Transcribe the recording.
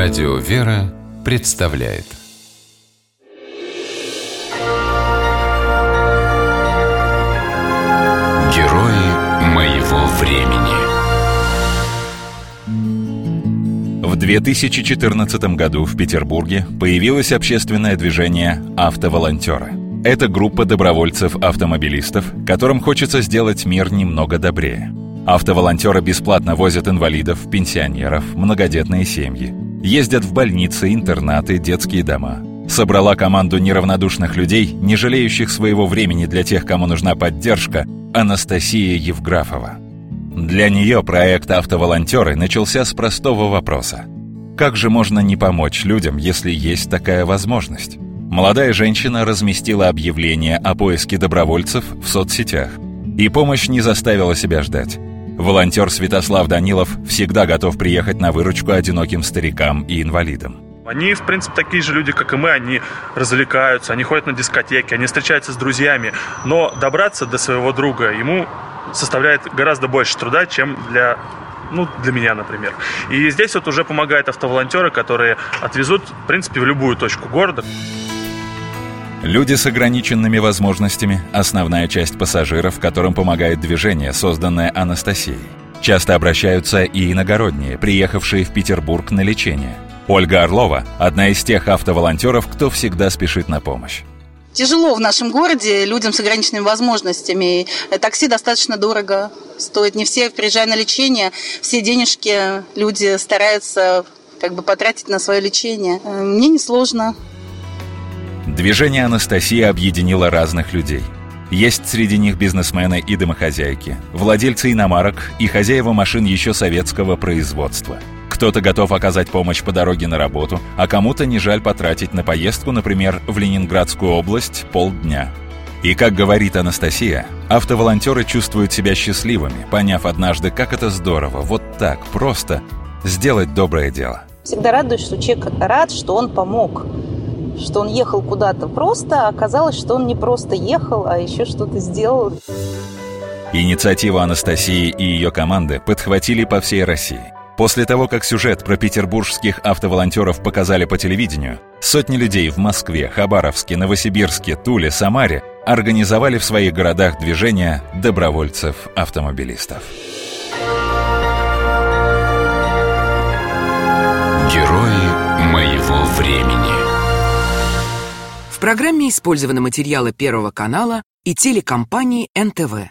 Радио «Вера» представляет Герои моего времени В 2014 году в Петербурге появилось общественное движение «Автоволонтеры». Это группа добровольцев-автомобилистов, которым хочется сделать мир немного добрее. Автоволонтеры бесплатно возят инвалидов, пенсионеров, многодетные семьи. Ездят в больницы, интернаты, детские дома. Собрала команду неравнодушных людей, не жалеющих своего времени для тех, кому нужна поддержка, Анастасия Евграфова. Для нее проект «Автоволонтеры» начался с простого вопроса. Как же можно не помочь людям, если есть такая возможность? Молодая женщина разместила объявление о поиске добровольцев в соцсетях. И помощь не заставила себя ждать. Волонтер Святослав Данилов всегда готов приехать на выручку одиноким старикам и инвалидам. Они, в принципе, такие же люди, как и мы. Они развлекаются, они ходят на дискотеки, они встречаются с друзьями. Но добраться до своего друга ему составляет гораздо больше труда, чем для ну, для меня, например. И здесь вот уже помогают автоволонтеры, которые отвезут, в принципе, в любую точку города. Люди с ограниченными возможностями – основная часть пассажиров, которым помогает движение, созданное Анастасией. Часто обращаются и иногородние, приехавшие в Петербург на лечение. Ольга Орлова – одна из тех автоволонтеров, кто всегда спешит на помощь. Тяжело в нашем городе людям с ограниченными возможностями. Такси достаточно дорого стоит. Не все, приезжая на лечение, все денежки люди стараются как бы потратить на свое лечение. Мне несложно. Движение Анастасия объединило разных людей. Есть среди них бизнесмены и домохозяйки, владельцы иномарок и хозяева машин еще советского производства. Кто-то готов оказать помощь по дороге на работу, а кому-то не жаль потратить на поездку, например, в Ленинградскую область полдня. И как говорит Анастасия, автоволонтеры чувствуют себя счастливыми, поняв однажды, как это здорово, вот так, просто сделать доброе дело. Всегда радуюсь, что человек рад, что он помог что он ехал куда-то просто, а оказалось, что он не просто ехал, а еще что-то сделал. Инициативу Анастасии и ее команды подхватили по всей России. После того, как сюжет про петербургских автоволонтеров показали по телевидению, сотни людей в Москве, Хабаровске, Новосибирске, Туле, Самаре организовали в своих городах движение добровольцев-автомобилистов. В программе использованы материалы Первого канала и телекомпании НТВ.